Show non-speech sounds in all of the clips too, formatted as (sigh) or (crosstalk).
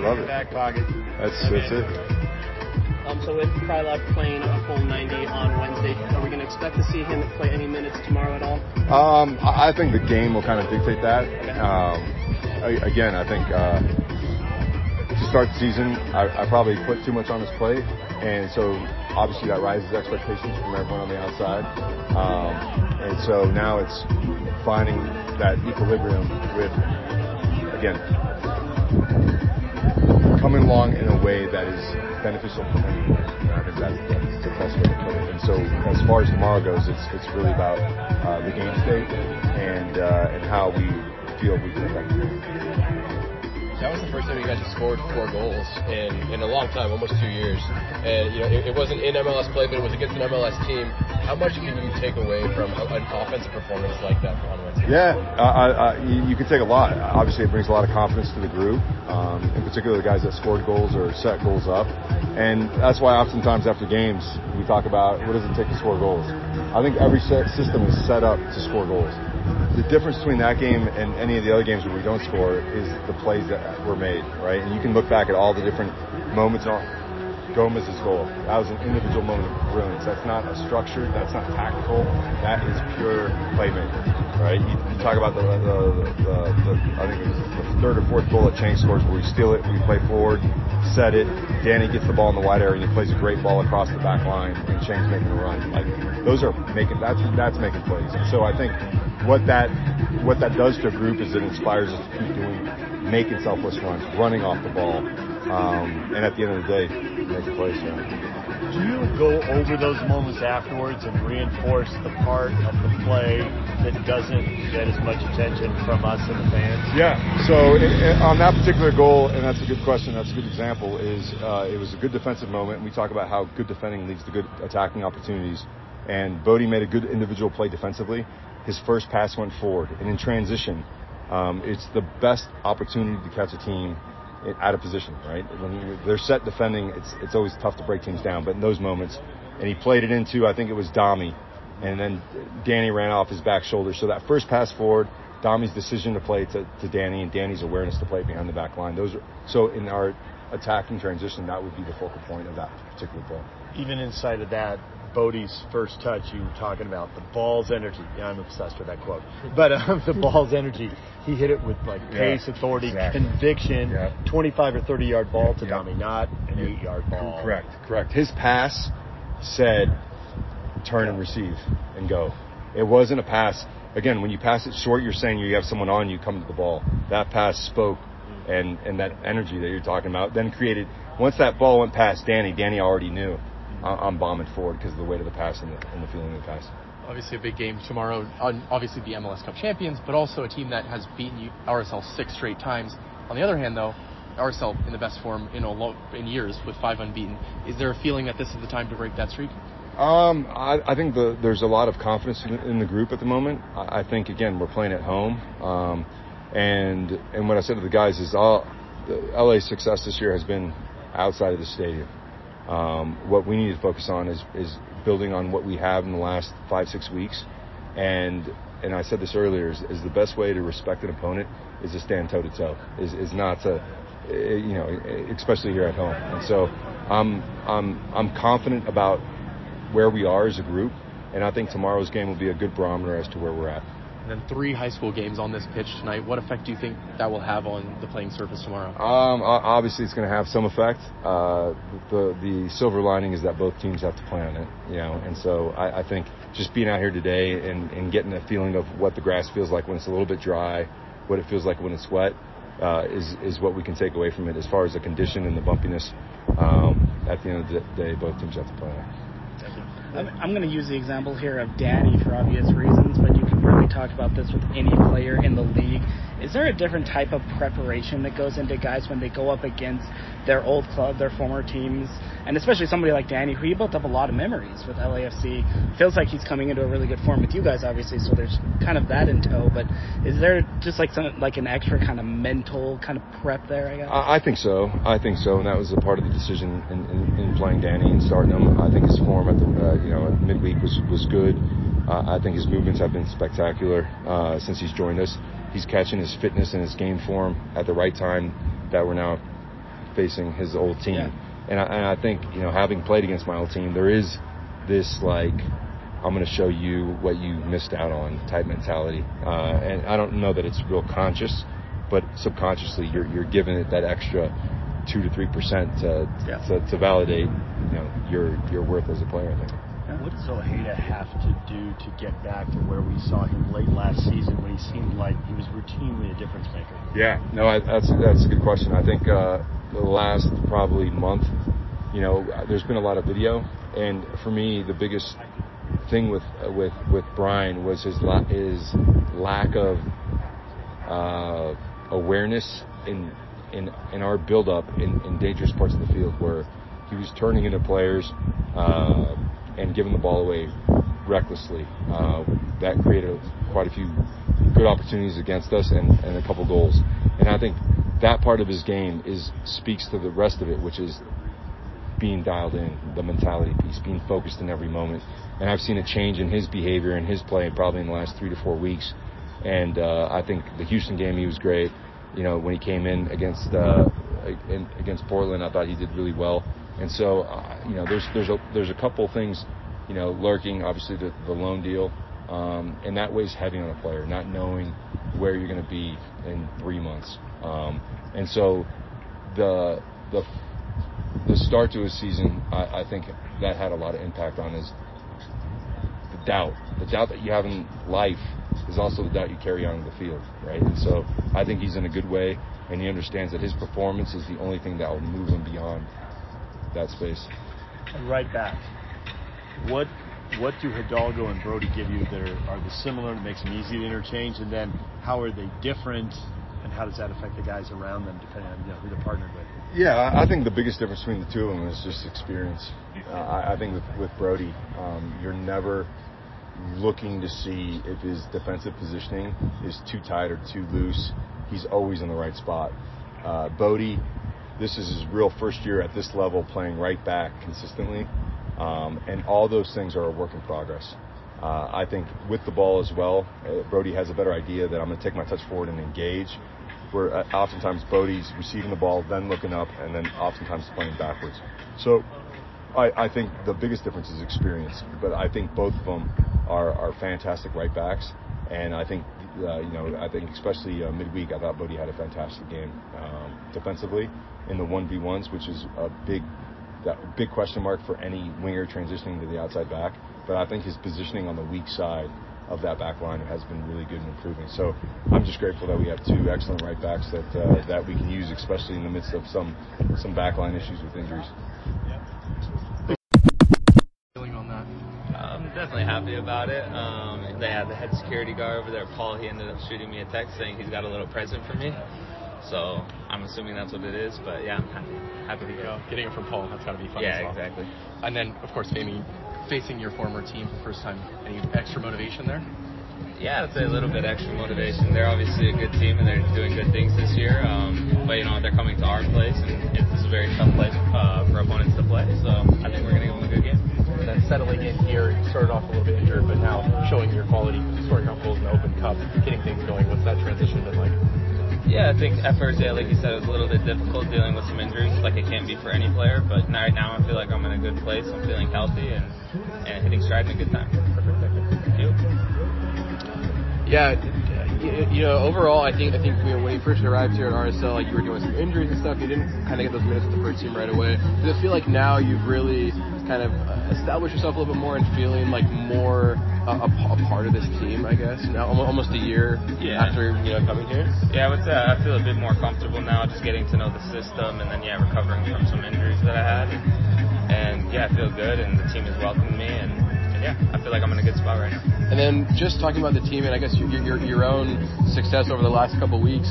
love it. Back pocket. That's that's it. Um, so with Kreilach playing a full 90 on Wednesday, are we going to expect to see him play any minutes tomorrow at all? Um, I I think the game will kind of dictate that. Um, I, again, I think uh, to start the season, I, I probably put too much on his plate, and so obviously that raises expectations from everyone on the outside. Um, and so now it's finding that equilibrium with, again, coming along in a way that is beneficial for everyone. I think that's the best way to put it. And so as far as tomorrow goes, it's it's really about uh, the game state and uh, and how we feel we can affect it. That was the first time you guys have scored four goals in, in a long time, almost two years. And you know, it, it wasn't in MLS play, but it was against an MLS team. How much can you take away from an offensive performance like that on Wednesday? Yeah, uh, uh, you, can take a lot. Obviously, it brings a lot of confidence to the group, um, in particular the guys that scored goals or set goals up. And that's why oftentimes after games, we talk about what does it take to score goals. I think every system is set up to score goals. The difference between that game and any of the other games where we don't score is the plays that were made, right? And you can look back at all the different moments on Gomez's goal. That was an individual moment of brilliance. That's not a structured, that's not tactical. That is pure playmaking, right? You, you talk about the, the, the, the, I think it was the third or fourth goal that Chang scores where we steal it, we play forward, set it, Danny gets the ball in the wide area and he plays a great ball across the back line and Chang's making a run. Like, those are making, that's, that's making plays. And so I think what that, what that does to a group is it inspires us to keep doing, making selfless runs, running off the ball. Um, and at the end of the day, make a play. So. Do you go over those moments afterwards and reinforce the part of the play that doesn't get as much attention from us and the fans? Yeah. So i i on that particular goal, and that's a good question. That's a good example. Is uh, it was a good defensive moment. And we talk about how good defending leads to good attacking opportunities. And Bode made a good individual play defensively. His first pass went forward, and in transition, um, it's the best opportunity to catch a team out of position, right? When they're set defending, it's it's always tough to break teams down. But in those moments, and he played it into, I think it was Dami, and then Danny ran off his back shoulder. So that first pass forward, Dami's decision to play to, to Danny, and Danny's awareness to play behind the back line. Those are so in our attacking transition, that would be the focal point of that particular play. Even inside of that, Bode's first touch, you were talking about the ball's energy. Yeah, I'm obsessed with that quote. But um, the (laughs) ball's energy, he hit it with like pace, Yeah, authority, exactly. conviction. Yeah. 25 or 30 yard ball to Yeah. Dami, not an eight yard ball. Correct, correct. His pass said turn and receive and go. It wasn't a pass. Again, when you pass it short, you're saying you have someone on you come to the ball. That pass spoke and, and that energy that you're talking about then created, once that ball went past Danny, Danny already knew I'm bombing forward because of the weight of the pass and the, and the feeling of the pass. Obviously, a big game tomorrow. On obviously the MLS Cup champions, but also a team that has beaten RSL six straight times. On the other hand, though, RSL in the best form in a lo- in years with five unbeaten. Is there a feeling that this is the time to break that streak? Um, I, I think the, there's a lot of confidence in, in the group at the moment. I, I think again we're playing at home, um, and and what I said to the guys is all the LA's success this year has been outside of the stadium. Um, what we need to focus on is is building on what we have in the last five six weeks, and and I said this earlier is, is the best way to respect an opponent is to stand toe to toe. Is is not to eh, you know especially here at home. And so I'm I'm I'm confident about where we are as a group, and I think tomorrow's game will be a good barometer as to where we're at. Then three high school games on this pitch tonight. What effect do you think that will have on the playing surface tomorrow? Um, obviously, it's going to have some effect. Uh, the the silver lining is that both teams have to play on it, you know, and so I, I think just being out here today and, and getting a feeling of what the grass feels like when it's a little bit dry, what it feels like when it's wet, uh, is is what we can take away from it. As far as the condition and the bumpiness, um, at the end of the day, both teams have to play on it. I'm, I'm going to use the example here of Danny for obvious reasons, but you can really talk about this with any player in the league. Is there a different type of preparation that goes into guys when they go up against their old club, their former teams, and especially somebody like Danny, who he built up a lot of memories with LAFC? Feels like he's coming into a really good form with you guys, obviously, so there's kind of that in tow. But is there just like some like an extra kind of mental kind of prep there? I guess. I, I think so. I think so, and that was a part of the decision in, in, in playing Danny and starting him. I think his form at the uh, you know midweek was was good. Uh, I think his movements have been spectacular uh, since he's joined us. He's catching his fitness and his game form at the right time that we're now facing his old team. Yeah. And, I, and I think you know, having played against my old team, there is this like I'm going to show you what you missed out on type mentality. Uh, and I don't know that it's real conscious, but subconsciously you're you're giving it that extra two to three percent to, Yeah. to to validate you know your your worth as a player. I think. What does Ojeda have to do to get back to where we saw him late last season when he seemed like he was routinely a difference maker? Yeah, no, I, that's that's a good question. I think uh, the last probably month, you know, there's been a lot of video, and for me, the biggest thing with uh, with with Braian was his la- his lack of uh, awareness in in in our buildup in, in dangerous parts of the field where he was turning into players uh, and giving the ball away recklessly. Uh, that created quite a few good opportunities against us and, and a couple goals. And I think that part of his game is speaks to the rest of it, which is being dialed in, the mentality piece, being focused in every moment. And I've seen a change in his behavior and his play probably in the last three to four weeks. And uh, I think the Houston game he was great. You know when he came in against uh, against Portland, I thought he did really well. And so uh, you know there's there's a there's a couple things you know lurking. Obviously the, the loan deal, um, and that weighs heavy on a player, not knowing where you're going to be in three months. Um, and so the the the start to his season, I, I think that had a lot of impact on his the doubt. The doubt that you have in life is also the doubt you carry on the field, right? And so I think he's in a good way, and he understands that his performance is the only thing that will move him beyond that space. And right back, what what do Hidalgo and Brody give you that are, are the similar that makes them easy to interchange, and then how are they different, and how does that affect the guys around them depending on you know, who they're partnered with? Yeah, I think the biggest difference between the two of them is just experience. Uh, I, I think with, with Brody, um, you're never looking to see if his defensive positioning is too tight or too loose. He's always in the right spot. Uh, Bode, this is his real first year at this level playing right back consistently. Um, and all those things are a work in progress. Uh, I think with the ball as well, uh, Brody has a better idea that I'm going to take my touch forward and engage. Where uh, oftentimes Bode's receiving the ball, then looking up, and then oftentimes playing backwards. So I, I think the biggest difference is experience, but I think both of them are, are fantastic right backs, and I think uh, you know I think especially uh, midweek I thought Bodie had a fantastic game um, defensively in the one v ones, which is a big that big question mark for any winger transitioning to the outside back. But I think his positioning on the weak side of that back line has been really good and improving. So I'm just grateful that we have two excellent right backs that uh, that we can use, especially in the midst of some some backline issues with injuries. Feeling on that. I'm definitely happy about it. Um, they had the head security guard over there, Paul. He ended up shooting me a text saying he's got a little present for me. So I'm assuming that's what it is. But yeah, I'm happy, happy to You get getting it from Paul, that's got to be fun. as Yeah, well. exactly. And then, of course, Famey, facing your former team for the first time, any extra motivation there? Yeah, I'd say a little bit extra motivation. They're obviously a good team and they're doing good things this year. Um, but you know they're coming to our place and it's a very tough place uh, for opponents to play. So I think we're gonna give them a good game. And then settling in here, you started off a little bit injured, but now showing your quality, scoring enough goals in the Open Cup, getting things going. What's that transition been like? Yeah, I think at first, yeah, like you said, it was a little bit difficult dealing with some injuries, like it can't be for any player. But right now, I feel like I'm in a good place. I'm feeling healthy and, and hitting stride in a good time. Yeah, you, know, overall, I think I think you know, when you first arrived here at RSL, like you were doing some injuries and stuff. You didn't kind of get those minutes with the first team right away. Does it feel like now you've really kind of uh, established yourself a little bit more and feeling like more a, a part of this team? I guess now almost a year Yeah. after you know coming here. Yeah, I would say I feel a bit more comfortable now, just getting to know the system, and then yeah, recovering from some injuries that I had, and, and yeah, I feel good, and the team has welcomed me, and, and yeah, I feel like I'm in a good spot right now. And then just talking about the team and I guess your your, your own success over the last couple of weeks,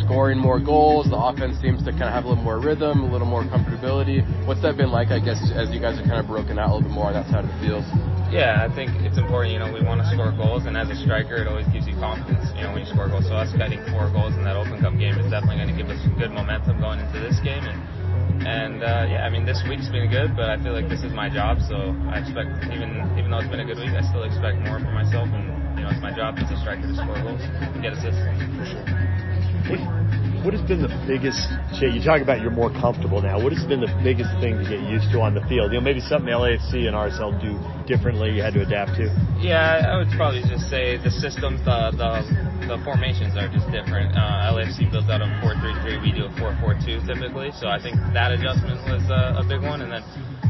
scoring more goals. The offense seems to kind of have a little more rhythm, a little more comfortability. What's that been like? I guess as you guys have kind of broken out a little bit more on that side of the field. Yeah, I think it's important. You know, we want to score goals, and as a striker, it always gives you confidence. You know, when you score goals. So us getting four goals in that Open Cup game is definitely going to give us good momentum going into this game. And and uh, yeah, I mean, this week's been good, but I feel like this is my job. So I expect, even even though it's been a good week, I still expect more for myself. And you know, it's my job as a striker to score goals, and get assists. What, what has been the biggest change? You talk about you're more comfortable now. What has been the biggest thing to get used to on the field? You know, maybe something LAFC and RSL do differently. You had to adapt to. Yeah, I would probably just say the systems, the the, the formations are just different. Uh, LAFC builds out a 4-3-3. We do a 4-4-2 typically. So I think that adjustment was uh, a big one, and then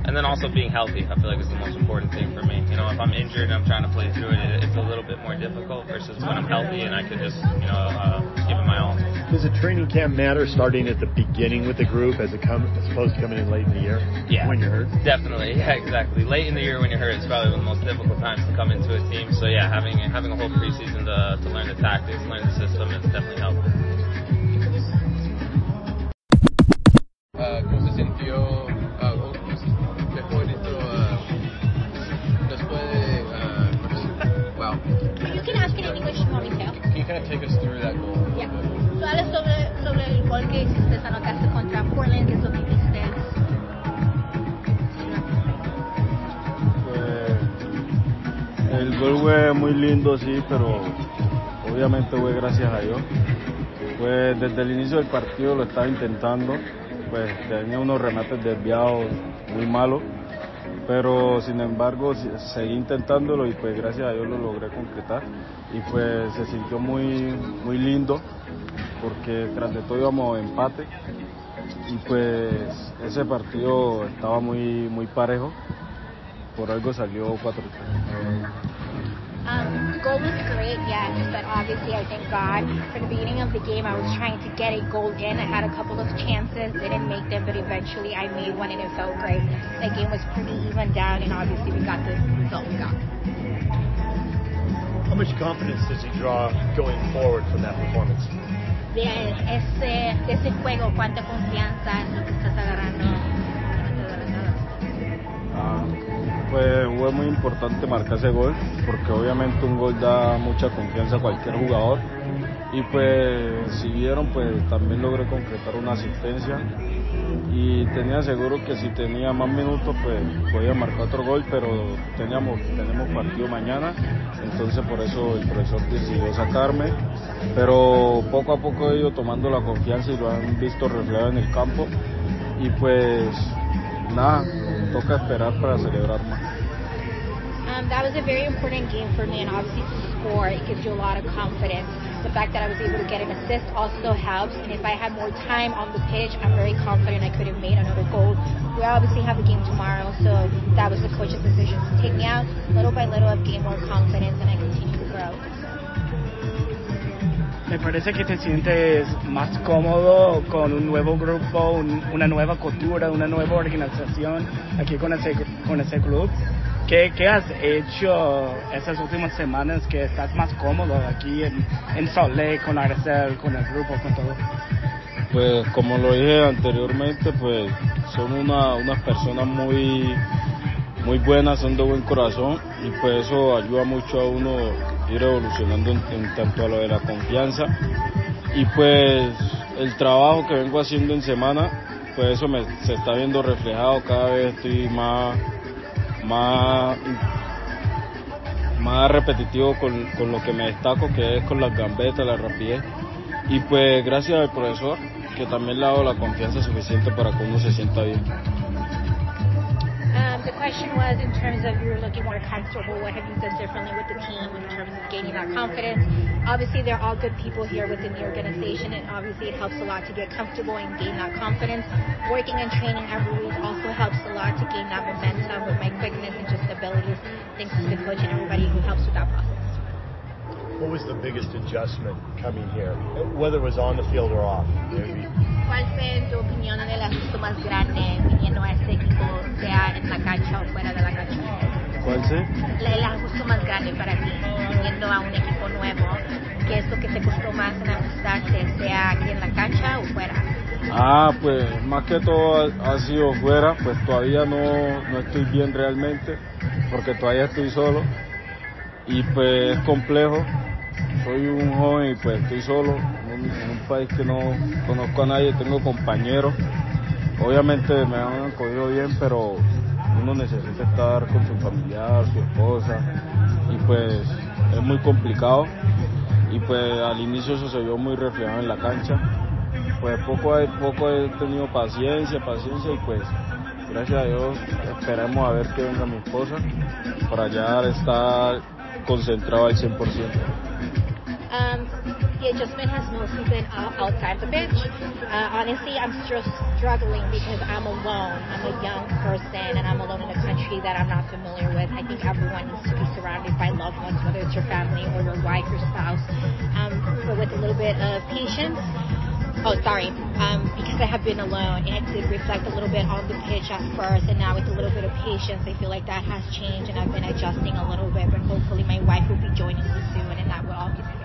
and then also being healthy. I feel like is the most important thing for me. You know, if I'm injured and I'm trying to play through it, it's a little bit more difficult versus when I'm healthy and I can just you know uh, give it my all. Does a training camp matter starting at the beginning with the group as, it come, as opposed to coming in late in the year? Yeah, when you're hurt. Definitely, yeah, exactly. Late in the year when you're hurt is probably one of the most difficult times to come into a team. So yeah, having having a whole preseason to, to learn the tactics, learn the system, it's definitely helped. Uh, ¿Cómo sintió? Uh, que hiciste, anotaste contra Portland, que es lo. Pues, el gol fue muy lindo, sí, pero obviamente fue gracias a Dios. Pues desde el inicio del partido lo estaba intentando, pues tenía unos remates desviados muy malos, pero sin embargo seguí intentándolo y pues gracias a Dios lo logré concretar. Y pues se sintió muy, muy lindo porque tras de todo íbamos empate. Y pues ese partido estaba muy, muy parejo, por algo salió 4-3. Um, goal was great, yes, but obviously I thank God. For the beginning of the game, I was trying to get a goal in. I had a couple of chances, didn't make them, but eventually I made one and it felt great. The game was pretty even down, and obviously we got the result we got. How much confidence does he draw going forward from that performance? De ese, de ese juego, cuánta confianza en lo que estás agarrando. Ah, pues fue muy importante marcar ese gol, porque obviamente un gol da mucha confianza a cualquier jugador. Y pues si vieron, pues también logré concretar una asistencia y tenía seguro que si tenía más minutos, pues podía marcar otro gol, pero teníamos, tenemos partido mañana, entonces por eso el profesor decidió sacarme. Pero poco a poco he ido tomando la confianza y lo han visto reflejado en el campo. Y pues nada, toca esperar para celebrar más. Um, that was a very important game for me, and obviously to score, it gives you a lot of confidence. The fact that I was able to get an assist also helps, and if I had more time on the pitch, I'm very confident I could have made another goal. We obviously have a game tomorrow, so that was the coach's decision to take me out. Little by little, I've gained more confidence, and I continue to grow. Me parece que te sientes más cómodo con un nuevo grupo, un, una nueva cultura, una nueva organización aquí con ese, con ese club. ¿Qué, ¿Qué, has hecho esas últimas semanas que estás más cómodo aquí en, en Lake, con Arcel, con el grupo, con todo? Pues como lo dije anteriormente, pues son una, unas personas muy, muy buenas, son de buen corazón y pues eso ayuda mucho a uno ir evolucionando en, tanto a lo de la confianza y pues el trabajo que vengo haciendo en semana, pues eso me, se está viendo reflejado, cada vez estoy más más, más repetitivo con, con, lo que me destaco, que es con las gambetas, la rapidez. Y pues gracias al profesor, que también le ha dado la confianza suficiente para que uno se sienta bien. The question was in terms of you're looking more comfortable, what have you done differently with the team in terms of gaining that confidence? Obviously, they're all good people here within the organization, and obviously, it helps a lot to get comfortable and gain that confidence. Working and training every week also helps a lot to gain that momentum with my quickness and just abilities. Thanks to the coach and everybody who helps with that process. What was the biggest adjustment coming here, whether it was on the field or off? Maybe. ¿Cuál fue, en tu opinión, el ajuste más grande ¿Cuál sé? El ajuste más grande para ti, viniendo a un equipo nuevo, ¿qué es lo que te costó más en ajustarte, sea aquí en la cancha o fuera? Ah, pues más que todo ha, sido fuera, pues todavía no, no estoy bien realmente, porque todavía estoy solo y pues es complejo. Soy un joven y pues estoy solo en un, en un, país que no conozco a nadie, tengo compañeros. Obviamente me han acogido bien, pero uno necesita estar con su familiar, su esposa y pues es muy complicado y pues al inicio eso se vio muy reflejado en la cancha pues poco a poco he tenido paciencia, paciencia y pues gracias a Dios esperemos a ver que venga mi esposa para ya estar concentrado al 100%. Um, has mostly been outside the pitch. Uh, honestly, I'm still struggling because I'm alone. I'm a young person and I'm alone in a country that I'm not familiar with. I think everyone needs to be surrounded by loved ones, whether it's your family or your wife or spouse. Um, but with a little bit of patience, Oh, sorry. Um, because I have been alone, it did reflect a little bit on the pitch at first, and now with a little bit of patience, I feel like that has changed, and I've been adjusting a little bit. But hopefully, my wife will be joining me soon, and that will all be